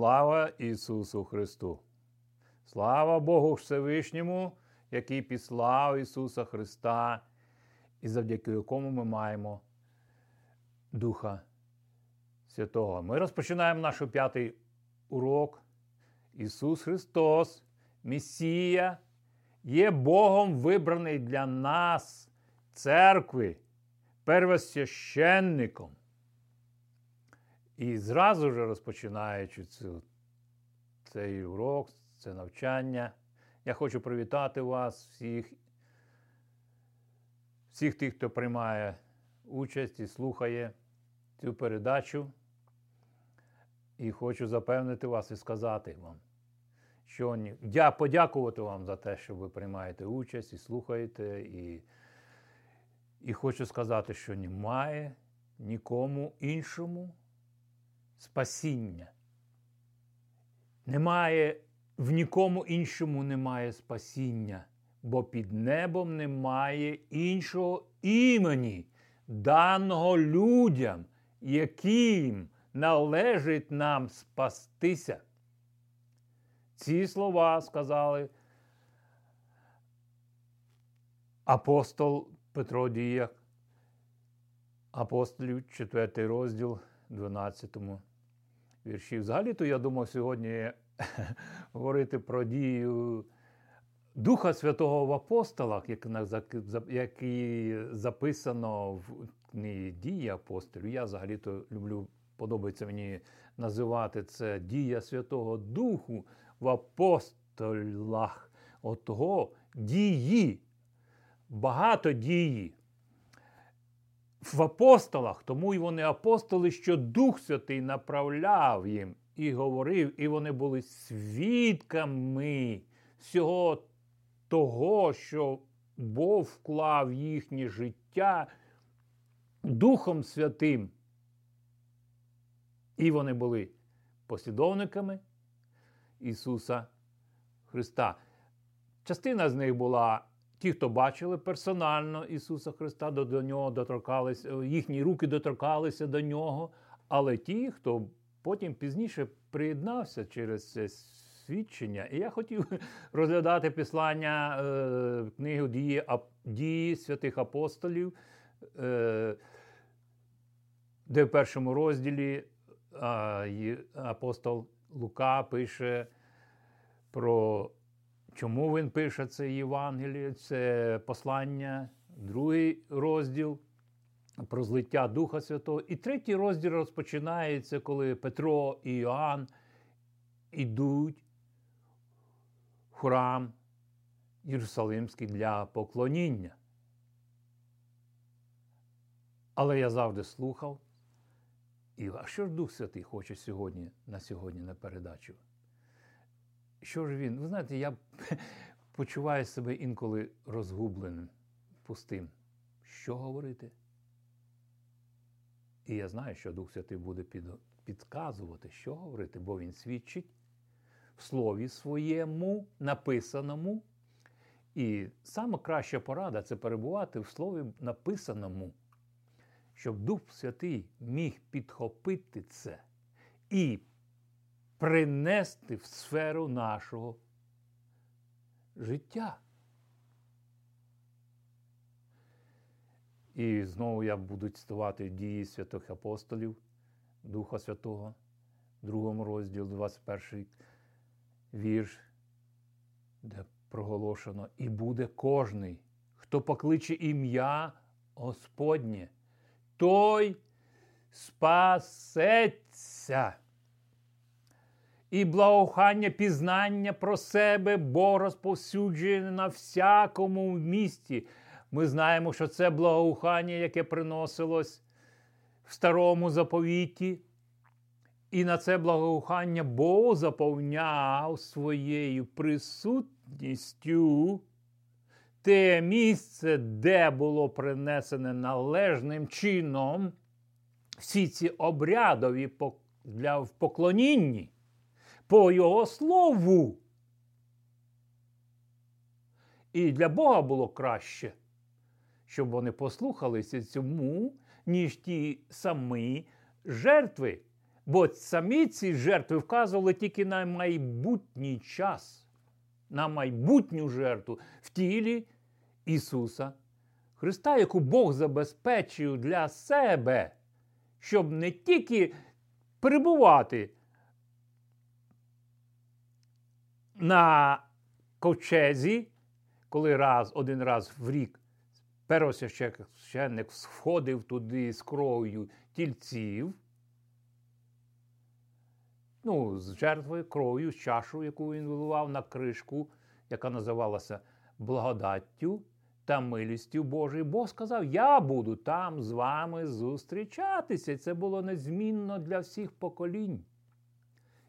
Слава Ісусу Христу! Слава Богу Всевишньому, який післав Ісуса Христа, і завдяки якому ми маємо Духа Святого. Ми розпочинаємо наш п'ятий урок. Ісус Христос, Месія, є Богом вибраний для нас, церкви, первосвященником. І зразу ж розпочинаючи цю, цей урок, це навчання, я хочу привітати вас, всіх, всіх тих, хто приймає участь і слухає цю передачу. І хочу запевнити вас і сказати вам, що я подякувати вам за те, що ви приймаєте участь і слухаєте. І, і хочу сказати, що немає нікому іншому спасіння. Немає, в нікому іншому немає спасіння, бо під небом немає іншого імені, даного людям, яким належить нам спастися. Ці слова сказали апостол Петро Діяк, апостолів, 4 розділ, 12 вірші. Взагалі-то я думав сьогодні говорити про дію Духа Святого в апостолах, як і записано в книгі дії апостолів. Я взагалі-то люблю, подобається мені називати це Дія Святого Духу в апостолах. Отого дії, багато дії в апостолах, тому й вони апостоли, що Дух Святий направляв їм і говорив, і вони були свідками всього того, що Бог вклав їхнє життя Духом Святим. І вони були послідовниками Ісуса Христа. Частина з них була Ті, хто бачили персонально Ісуса Христа, до, до нього доторкалися, їхні руки доторкалися до нього, але ті, хто потім пізніше приєднався через це свідчення. І я хотів розглядати післання е, книгу дії, дії святих апостолів, е, де в першому розділі е, апостол Лука пише про Чому він пише це Євангеліє, це послання, другий розділ про злиття Духа Святого. І третій розділ розпочинається, коли Петро і Іоанн ідуть в храм Єрусалимський для поклоніння. Але я завжди слухав. І а що ж Дух Святий хоче сьогодні на сьогодні на передачу? Що ж він? Ви знаєте, я почуваю себе інколи розгубленим, пустим. Що говорити? І я знаю, що Дух Святий буде підказувати, що говорити, бо він свідчить в слові своєму, написаному. І саме краща порада це перебувати в слові написаному, щоб Дух Святий міг підхопити це і принести в сферу нашого життя. І знову я буду цитувати дії святих апостолів, Духа Святого, другому розділі, 21 вірш, де проголошено, і буде кожний, хто покличе ім'я Господнє, той спасеться і благохання пізнання про себе, бо розповсюджує на всякому місті. Ми знаємо, що це благоухання, яке приносилось в старому заповіті. І на це благоухання Бог заповняв своєю присутністю те місце, де було принесене належним чином всі ці обрядові для поклонінні по Його слову. І для Бога було краще, щоб вони послухалися цьому, ніж ті самі жертви. Бо самі ці жертви вказували тільки на майбутній час, на майбутню жертву в тілі Ісуса Христа, яку Бог забезпечив для себе, щоб не тільки перебувати на ковчезі, коли раз, один раз в рік первосвященник сходив туди з кров'ю тільців, ну, з жертвою, кров'ю, з чашою, яку він виливав на кришку, яка називалася благодаттю та милістю Божою. Бог сказав: Я буду там з вами зустрічатися. Це було незмінно для всіх поколінь.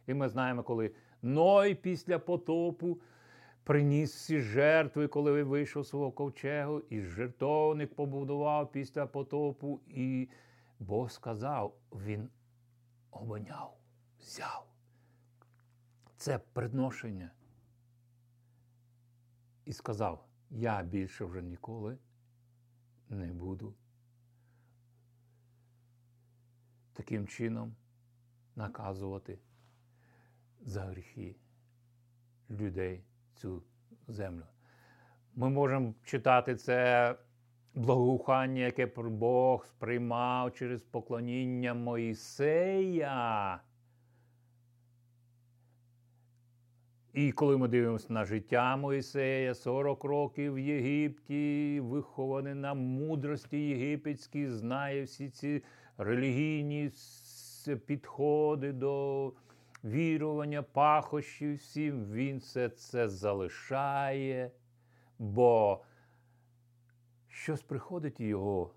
І ми знаємо, коли Ной після потопу приніс всі жертви, коли вийшов свого ковчегу, і жертовник побудував після потопу, і Бог сказав, він обоняв, взяв. Це приношення. І сказав: я більше вже ніколи не буду таким чином наказувати за гріхи людей цю землю. Ми можемо читати це благоухання, яке Бог сприймав через поклоніння Моїсея. І коли ми дивимося на життя Моїсея, 40 років в Єгипті, вихований на мудрості єгипетській, знає всі ці релігійні підходи до вірування, пахощів, всім, він все це залишає, бо щось приходить його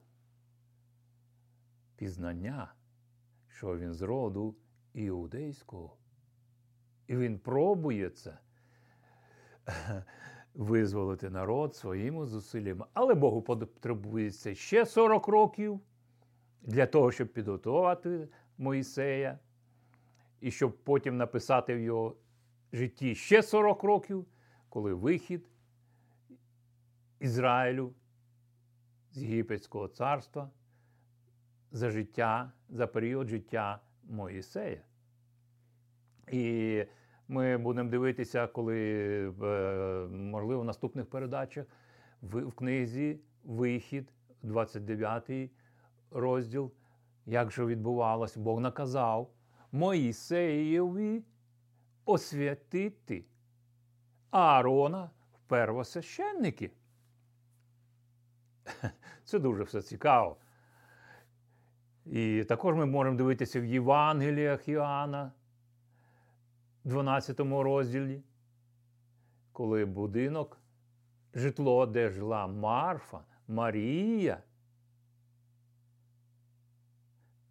пізнання, що він з роду іудейського. І він пробує це визволити народ своїми зусиллями. Але Богу потребується ще 40 років для того, щоб підготувати Моїсея, і щоб потім написати в його житті ще 40 років, коли вихід Ізраїлю з Єгипетського царства за життя, за період життя Моїсея. І ми будемо дивитися, коли, е, можливо, в наступних передачах в книзі Вихід, 29 розділ, як же відбувалось, Бог наказав Моїсеєві освятити Аарона в первосвященники. Це дуже все цікаво. І також ми можемо дивитися в Євангеліях Іоанна, 12 розділі, коли будинок, житло, де жила Марфа, Марія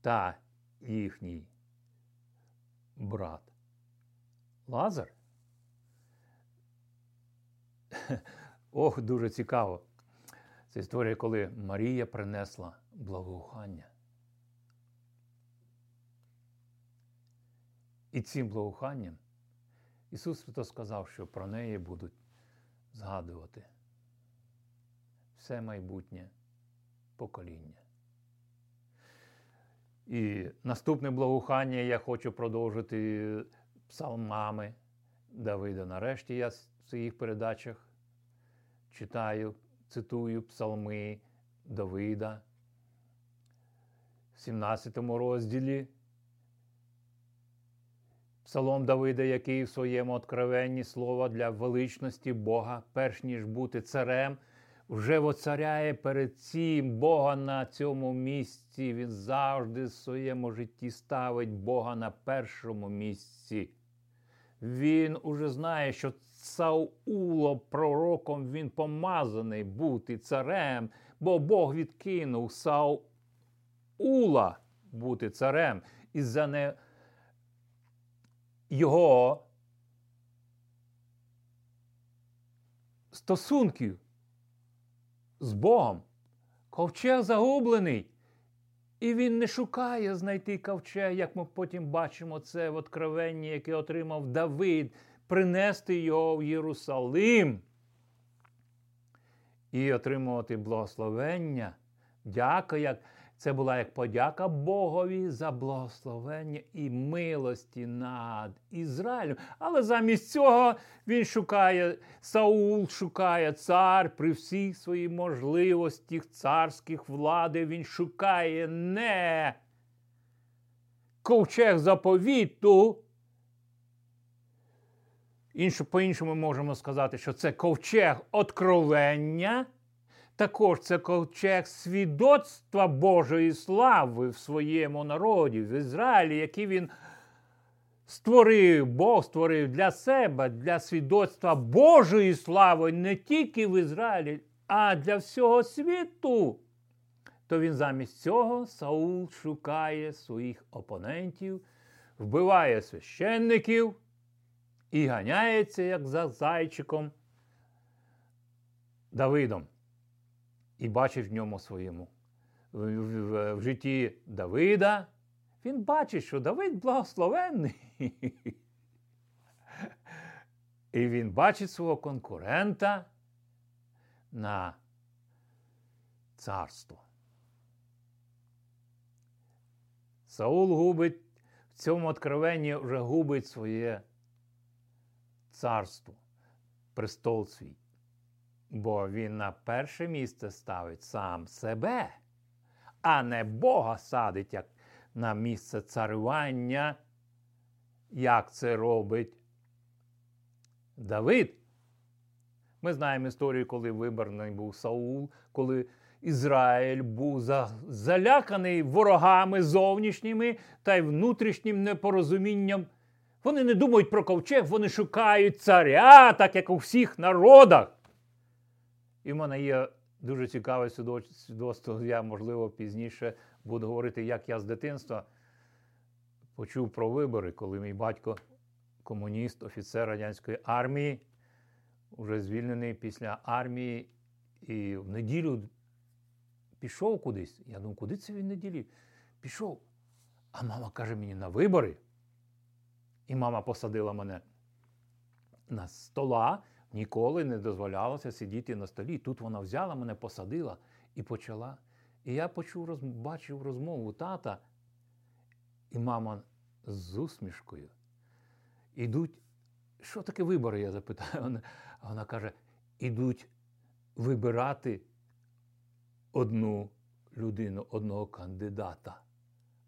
та їхній брат Лазар. Ох, дуже цікаво. Це історія, коли Марія принесла благоухання. І цим благоуханням Ісус Христос сказав, що про неї будуть згадувати все майбутнє покоління. І наступне благоухання я хочу продовжити псалмами Давида. Нарешті я в своїх передачах читаю, цитую псалми Давида в 17 розділі. Псалом Давида, який в своєму откровенні слова для величності Бога, перш ніж бути царем, вже воцаряє перед цим Бога на цьому місці. Він завжди в своєму житті ставить Бога на першому місці. Він уже знає, що Сауло пророком він помазаний бути царем, бо Бог відкинув Саула бути царем і за не його стосунків з Богом. Ковчег загублений. І він не шукає знайти ковчег, як ми потім бачимо це в откровенні, яке отримав Давид, принести його в Єрусалим і отримувати благословення. Дяка, як Це була як подяка Богові за благословення і милості над Ізраїлем. Але замість цього він шукає, Саул шукає цар при всіх своїх можливостях царських влади. Він шукає не ковчег заповіту. Інше, По-іншому можемо сказати, що це ковчег откровення. Також це ковчег свідоцтва Божої слави в своєму народі, в Ізраїлі, який він створив, Бог створив для себе, для свідоцтва Божої слави не тільки в Ізраїлі, а для всього світу. То він замість цього Саул шукає своїх опонентів, вбиває священників і ганяється, як за зайчиком Давидом і бачить в ньому своєму. В, в, в житті Давида він бачить, що Давид благословенний. І він бачить свого конкурента на царство. Саул губить в цьому откровенні вже губить своє царство, престол свій бо він на перше місце ставить сам себе, а не Бога садить як на місце царювання, як це робить Давид. Ми знаємо історію, коли вибраний був Саул, коли Ізраїль був заляканий ворогами зовнішніми та й внутрішнім непорозумінням. Вони не думають про ковчег, вони шукають царя, так як у всіх народах. І в мене є дуже цікаве свідоцтво. Я, можливо, пізніше буду говорити, як я з дитинства почув про вибори, коли мій батько, комуніст, офіцер радянської армії, вже звільнений після армії, і в неділю пішов кудись. Я думаю, куди це він неділі? Пішов. А мама каже мені на вибори. І мама посадила мене на стола Ніколи не дозволялося сидіти на столі. Тут вона взяла мене, посадила і почала. І я почув, бачив розмову тата і мама з усмішкою. Ідуть, що таке вибори? Я запитаю. Вона, вона каже: ідуть вибирати одну людину, одного кандидата.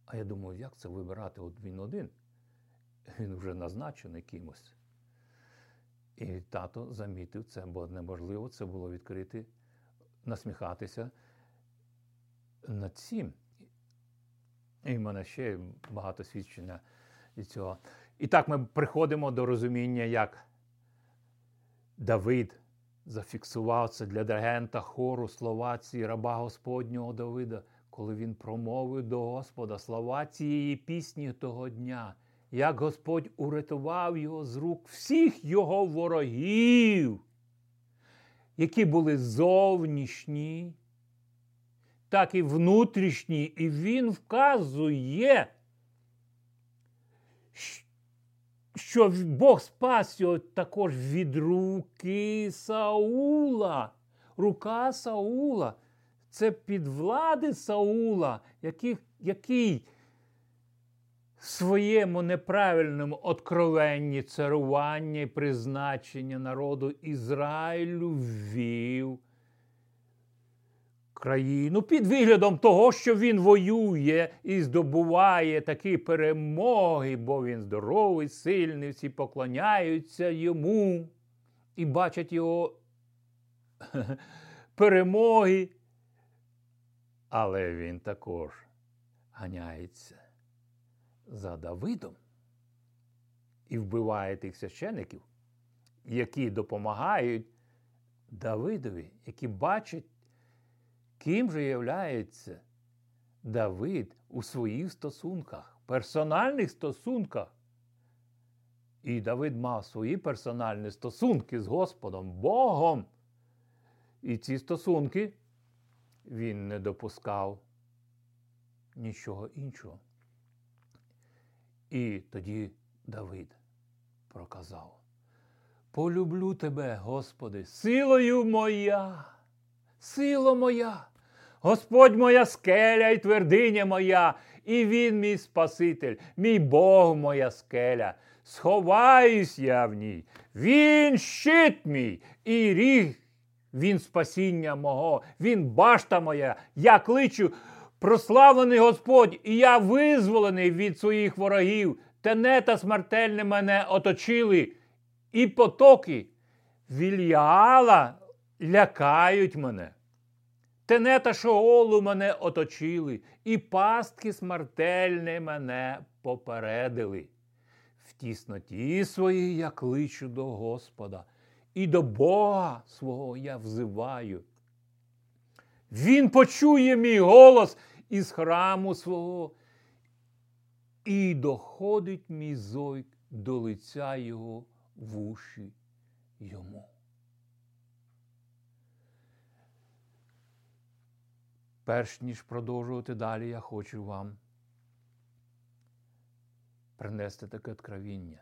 А я думаю, як це вибирати от він один? Він вже назначений кимось. І тато замітив це, бо неможливо це було відкрити, насміхатися над цим. І в мене ще багато свідчення від цього. І так ми приходимо до розуміння, як Давид зафіксував це для диригента хору слова ці раба Господнього Давида, коли він промовив до Господа слова цієї пісні того дня як Господь урятував його з рук всіх його ворогів, які були зовнішні, так і внутрішні, і він вказує, що Бог спас його також від руки Саула. Рука Саула. Це під влади Саула, який, який своєму неправильному откровенні царування і призначення народу Ізраїлю ввів країну під виглядом того, що він воює і здобуває такі перемоги, бо він здоровий, сильний, всі поклоняються йому і бачать його перемоги. Але він також ганяється за Давидом і вбиває тих священиків, які допомагають Давидові, які бачать, ким же являється Давид у своїх стосунках, персональних стосунках. І Давид мав свої персональні стосунки з Господом Богом. І ці стосунки він не допускав нічого іншого. І тоді Давид проказав: Полюблю тебе, Господи, силою моя, сила моя, Господь моя скеля і твердиня моя, і Він мій Спаситель, мій Бог моя скеля. Сховаюсь я в ній. Він щит мій і ріг, він спасіння мого, він башта моя. Я кличу, прославлений Господь, і я визволений від своїх ворогів. Тенета смертельне мене оточили, і потоки вільяла лякають мене. Тенета Шоолу мене оточили, і пастки смертельне мене попередили. В тісноті своїй я кличу до Господа, і до Бога свого я взиваю. Він почує мій голос із храму свого, і доходить мій зойк до лиця Його в уші йому. Перш ніж продовжувати далі, я хочу вам принести таке откровіння.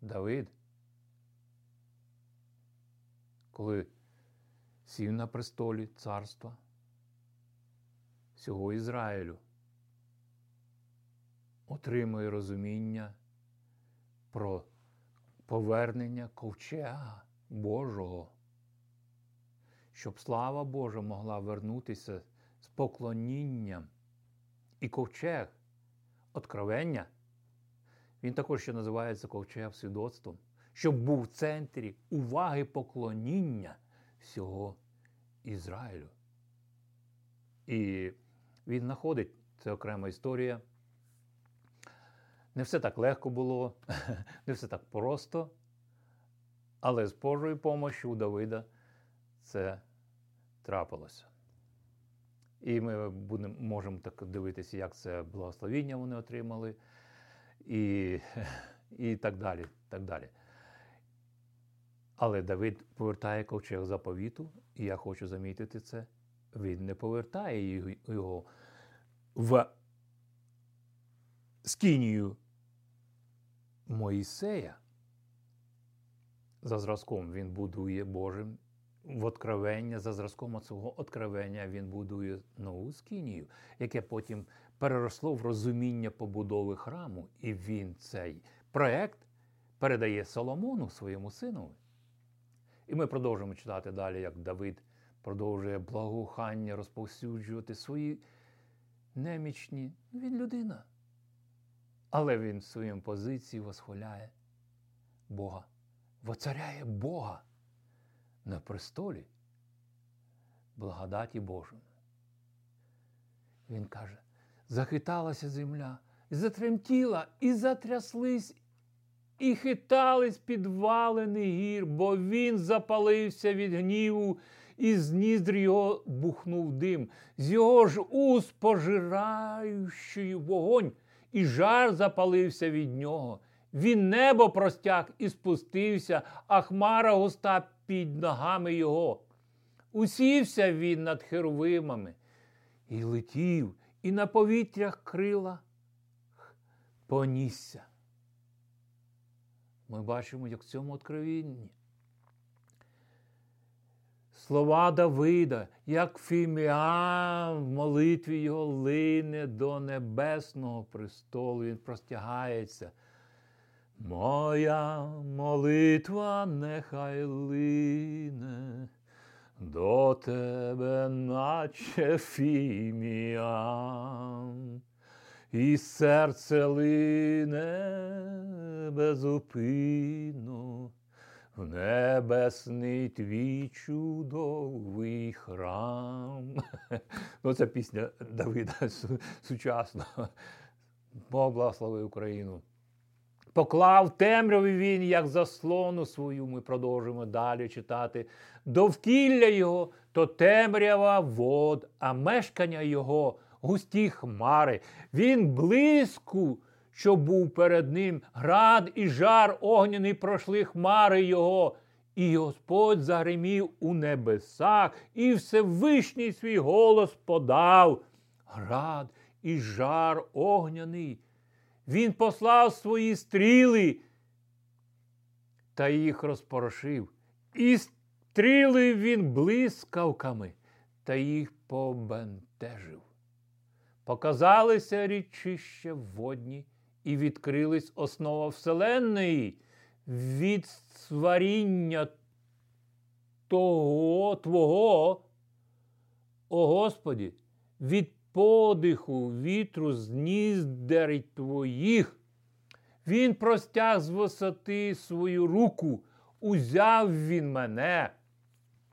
Давид, коли сів на престолі царства всього Ізраїлю, отримує розуміння про повернення ковчега Божого щоб слава Божа могла вернутися з поклонінням і ковчег откровення. Він також ще називається ковчег свідоцтвом, щоб був в центрі уваги поклоніння всього Ізраїлю. І він знаходить, це окрема історія. Не все так легко було, не все так просто, але з Божою допомогою у Давида це трапилося. І ми будемо, можемо так дивитися, як це благословіння вони отримали, і і так далі. так далі. Але Давид повертає ковчег заповіту, і я хочу замітити це. Він не повертає його в скинію Моїсея. За зразком він будує Божим в откровення, за зразком цього откровення він будує нову скинію, яке потім переросло в розуміння побудови храму, і він цей проект передає Соломону своєму синові. І ми продовжуємо читати далі, як Давид продовжує благоухання розповсюджувати свої немічні. Ну, він людина. Але він в своїй позиції восхваляє Бога, воцаряє Бога на престолі благодаті Божої. Він каже, захиталася земля, затремтіла, і затряслись, і хитались підвалини гір, бо він запалився від гніву, і з ніздрі його бухнув дим, з його ж уст пожираючий вогонь, і жар запалився від нього. Він небо простяг і спустився, а хмара густа під ногами його. Усівся він над херовимами і летів, і на повітрях крила понісся. Ми бачимо, як в цьому откровінні. Слова Давида, як фіміам в молитві його лине до небесного престолу, він простягається. Моя молитва нехай лине до тебе, наче фіміам, і серце лине безупинно в небесний твій чудовий храм. Ну, Це пісня Давида сучасного. Бог благослови Україну. Поклав темряві він, як заслону свою, ми продовжуємо далі читати. Довкілля його то темрява вод, а мешкання його густі хмари. Він близьку, що був перед ним, град і жар огняний пройшли хмари його. І Господь загримів у небесах, і Всевишній свій голос подав. Град і жар огняний. Він послав свої стріли та їх розпорошив. І стріли він блискавками, та їх побентежив. Показалися річище водні, і відкрились основа Вселенної від сваріння того Твого, о Господі, від подиху вітру з Твоїх. Він простяг з висоти свою руку, узяв він мене,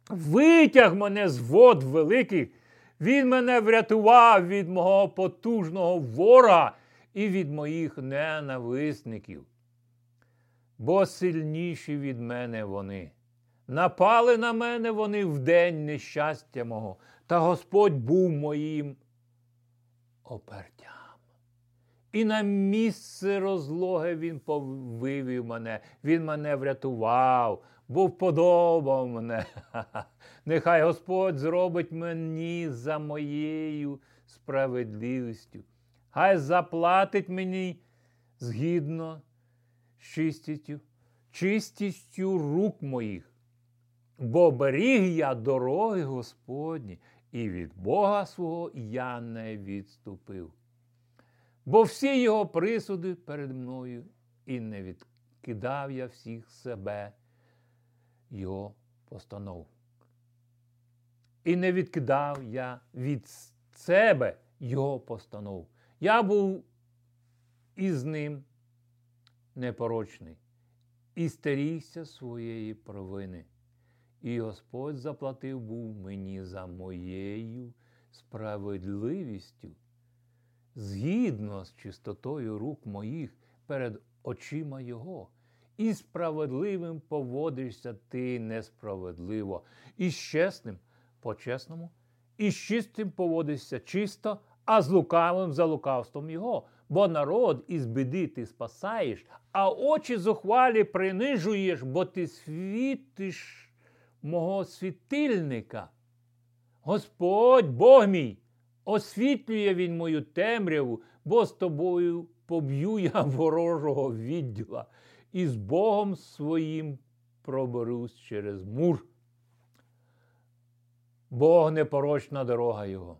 витяг мене з вод великих, він мене врятував від мого потужного ворога і від моїх ненависників. Бо сильніші від мене вони. Напали на мене вони в день нещастя мого, та Господь був моїм опертям. І на місце розлоги Він вивів мене, Він мене врятував, бо вподобав мене. Нехай Господь зробить мені за моєю справедливістю. Хай заплатить мені згідно з чистістю, чистістю рук моїх. Бо беріг я дороги Господні, і від Бога свого я не відступив. Бо всі його присуди перед мною, і не відкидав я всіх себе, його постанов. І не відкидав я від себе його постанов. Я був із ним непорочний і стерігся своєї провини. І Господь заплатив був мені за моєю справедливістю, згідно з чистотою рук моїх перед очима Його. І справедливим поводишся ти несправедливо, і з чесним по чесному, і з чистим поводишся чисто, а з лукавим за лукавством Його. Бо народ із біди ти спасаєш, а очі зухвалі принижуєш, бо ти світиш мого світильника. Господь Бог мій, освітлює Він мою темряву, бо з тобою поб'ю я ворожого відділа і з Богом своїм проберусь через мур. Бог непорочна дорога Його.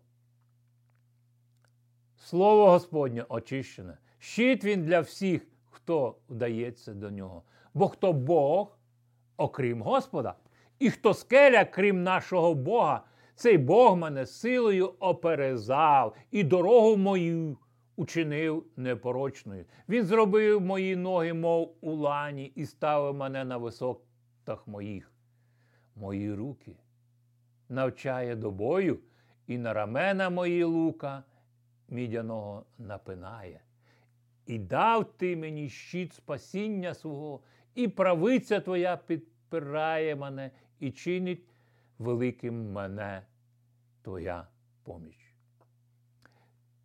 Слово Господнє очищене. Щит він для всіх, хто вдається до нього. Бо хто Бог, окрім Господа, і хто скеля, крім нашого Бога, цей Бог мене силою оперезав і дорогу мою учинив непорочною. Він зробив мої ноги, мов у лані, і ставив мене на висотах моїх. Мої руки навчає до бою, і на рамена мої лука мідяного напинає. І дав ти мені щит спасіння свого, і правиця твоя підпирає мене, і чинить великим мене твоя поміч.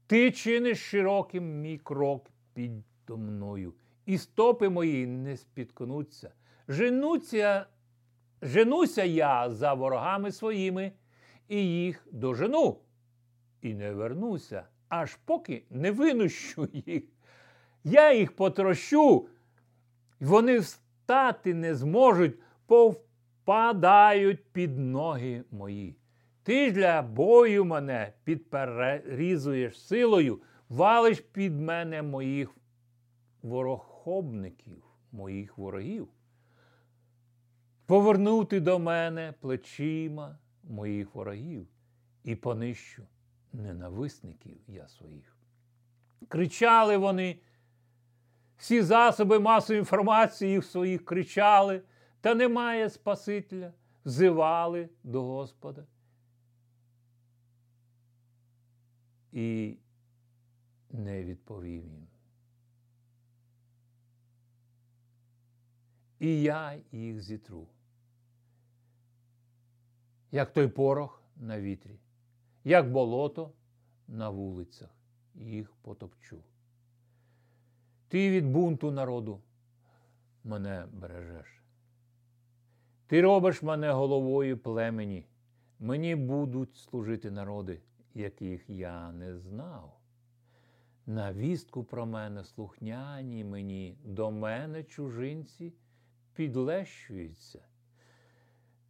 Ти чиниш широким мій крок підо мною, і стопи мої не спіткнуться. Женуться, женуся я за ворогами своїми, і їх дожену, і не вернуся, аж поки не винущу їх. Я їх потрощу, вони встати не зможуть, повпадають під ноги мої. Ти ж для бою мене підперерізуєш силою, валиш під мене моїх ворохобників, моїх ворогів. Повернути до мене плечима моїх ворогів і понищу ненависників я своїх. Кричали вони, всі засоби масової інформації в своїх кричали, та немає Спасителя, взивали до Господа. І не відповів їм. І я їх зітру, як той порох на вітрі, як болото на вулицях, їх потопчу. Ти від бунту народу мене бережеш. Ти робиш мене головою племені, мені будуть служити народи, яких я не знав. На вістку про мене слухняні мені, до мене чужинці підлещуються.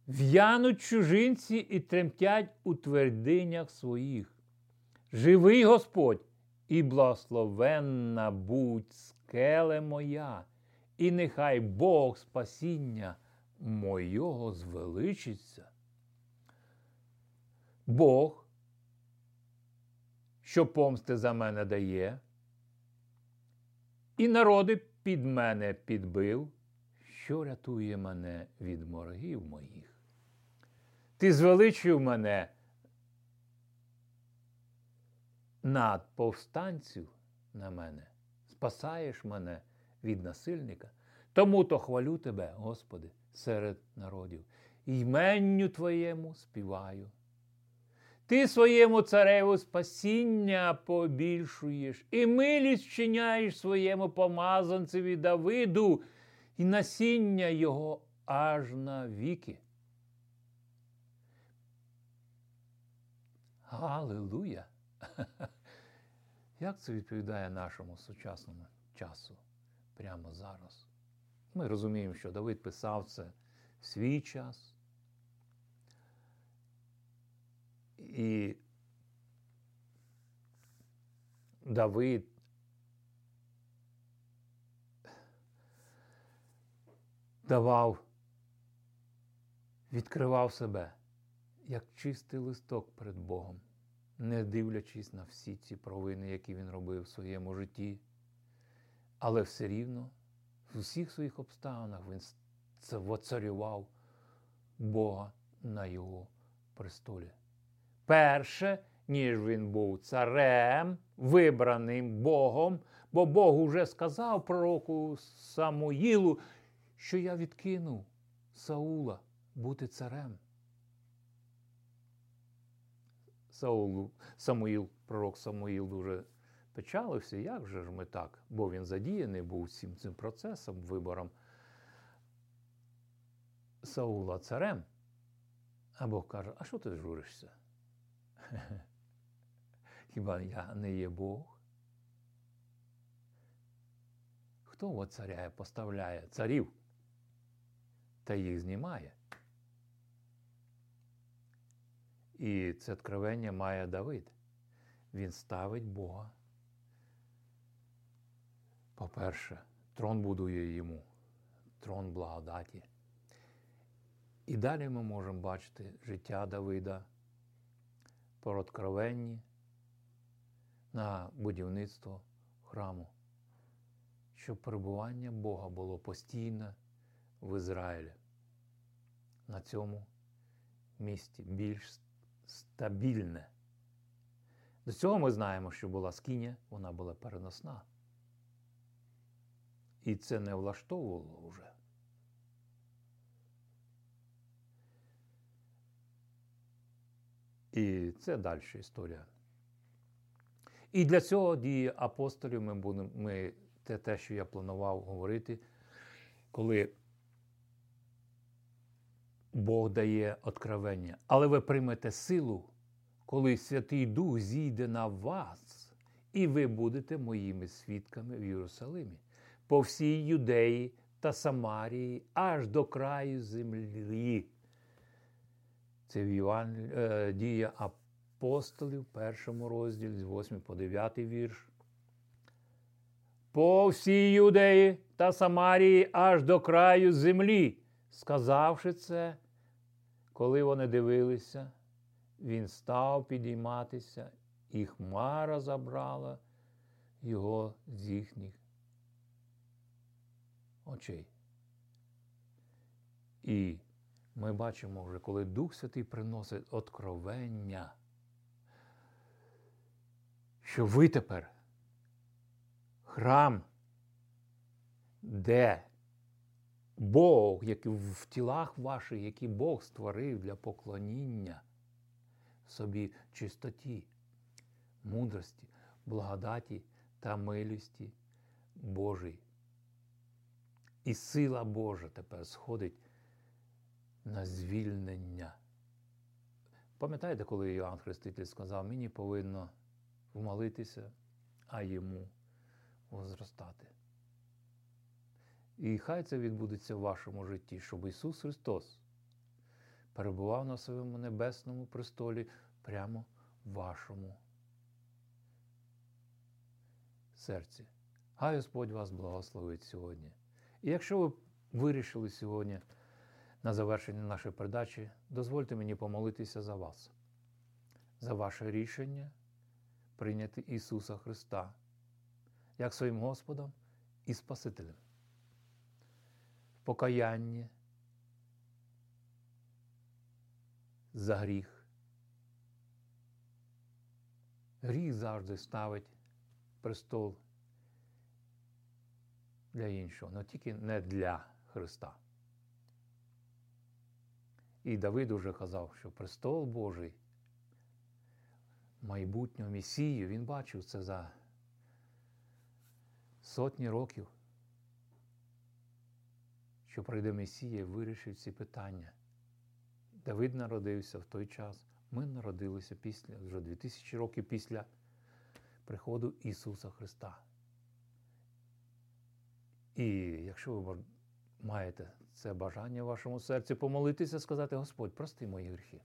В'януть чужинці і тремтять у твердинях своїх. Живий Господь, і благословенна будь скеле моя, і нехай Бог спасіння мойого звеличиться. Бог, що помсти за мене дає, і народи під мене підбив, що рятує мене від ворогів моїх. Ти звеличив мене над повстанців на мене, спасаєш мене від насильника. Тому то хвалю тебе, Господи, серед народів, іменню Твоєму співаю. Ти своєму цареву спасіння побільшуєш, і милість вчиняєш своєму помазанцеві Давиду, і насіння його аж на віки. Галилуя! Як це відповідає нашому сучасному часу прямо зараз? Ми розуміємо, що Давид писав це в свій час. І Давид давав, відкривав себе як чистий листок перед Богом, не дивлячись на всі ці провини, які він робив в своєму житті. Але все рівно в усіх своїх обставинах він воцарював Бога на його престолі. Перше, ніж він був царем, вибраним Богом, бо Бог уже сказав пророку Самуїлу, що я відкинув Саула бути царем. Саулу, Самуїл, пророк Самуїл дуже печалився, як же ж ми так? Бо він задіяний був всім цим процесом, вибором Саула царем. А Бог каже, а що ти журишся? Хіба я не є Бог? Хто воцаряє, поставляє царів та їх знімає? І це откровення має Давид. Він ставить Бога. По-перше, трон будує йому, трон благодаті. І далі ми можемо бачити життя Давида по откровенні на будівництво храму, щоб перебування Бога було постійне в Ізраїлі. На цьому місті більш стабільне. До цього ми знаємо, що була скиня, вона була переносна. І це не влаштовувало вже. І це далі історія. І для цього дії апостолів ми будемо, ми, те, те, що я планував говорити, коли Бог дає откровення. Але ви приймете силу, коли Святий Дух зійде на вас, і ви будете моїми свідками в Єрусалимі, по всій Юдеї та Самарії, аж до краю землі. Це в Іван... е, дія апостолів, першому розділі, з 8 по 9 вірш. По всій Юдеї та Самарії аж до краю землі. Сказавши це, коли вони дивилися, він став підійматися, і хмара забрала його з їхніх очей. І ми бачимо вже, коли Дух Святий приносить откровення, що ви тепер храм, де Бог, який в тілах ваших, який Бог створив для поклоніння собі чистоті, мудрості, благодаті та милості Божій. І сила Божа тепер сходить на звільнення. Пам'ятаєте, коли Іоанн Хреститель сказав, мені повинно вмолитися, а йому возростати. І хай це відбудеться в вашому житті, щоб Ісус Христос перебував на своєму небесному престолі прямо в вашому серці. Хай Господь вас благословить сьогодні. І якщо ви вирішили сьогодні на завершення нашої передачі, дозвольте мені помолитися за вас, за ваше рішення прийняти Ісуса Христа як своїм Господом і Спасителем. Покаяння за гріх. Гріх завжди ставить престол для іншого, але тільки не для Христа. І Давид уже казав, що престол Божий, майбутнього Месію, він бачив це за сотні років, що прийде Месія і вирішив ці питання. Давид народився в той час. Ми народилися після, вже 2000 років після приходу Ісуса Христа. І якщо ви маєте це бажання в вашому серці помолитися, сказати, Господь, прости мої гріхи.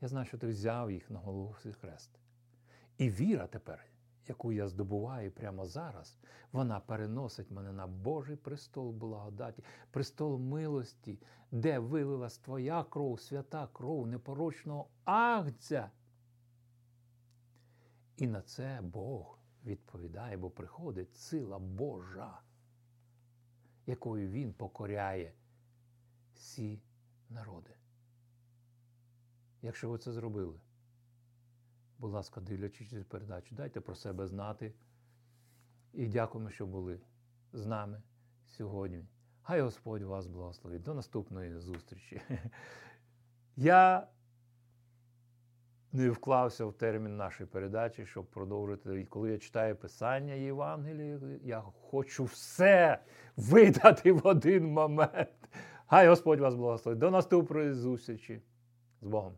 Я знаю, що ти взяв їх на голову хрест. І віра тепер, яку я здобуваю прямо зараз, вона переносить мене на Божий престол благодаті, престол милості, де вилилась твоя кров, свята кров непорочного агця. І на це Бог відповідає, бо приходить сила Божа, якою Він покоряє всі народи. Якщо ви це зробили, будь ласка, дивлячись цю передачу, дайте про себе знати. І дякуємо, що були з нами сьогодні. Хай Господь вас благословить. До наступної зустрічі. Я не вклався в термін нашої передачі, щоб продовжити. І коли я читаю Писання Євангелії, я хочу все видати в один момент. Хай Господь вас благословить. До наступної зустрічі з Богом.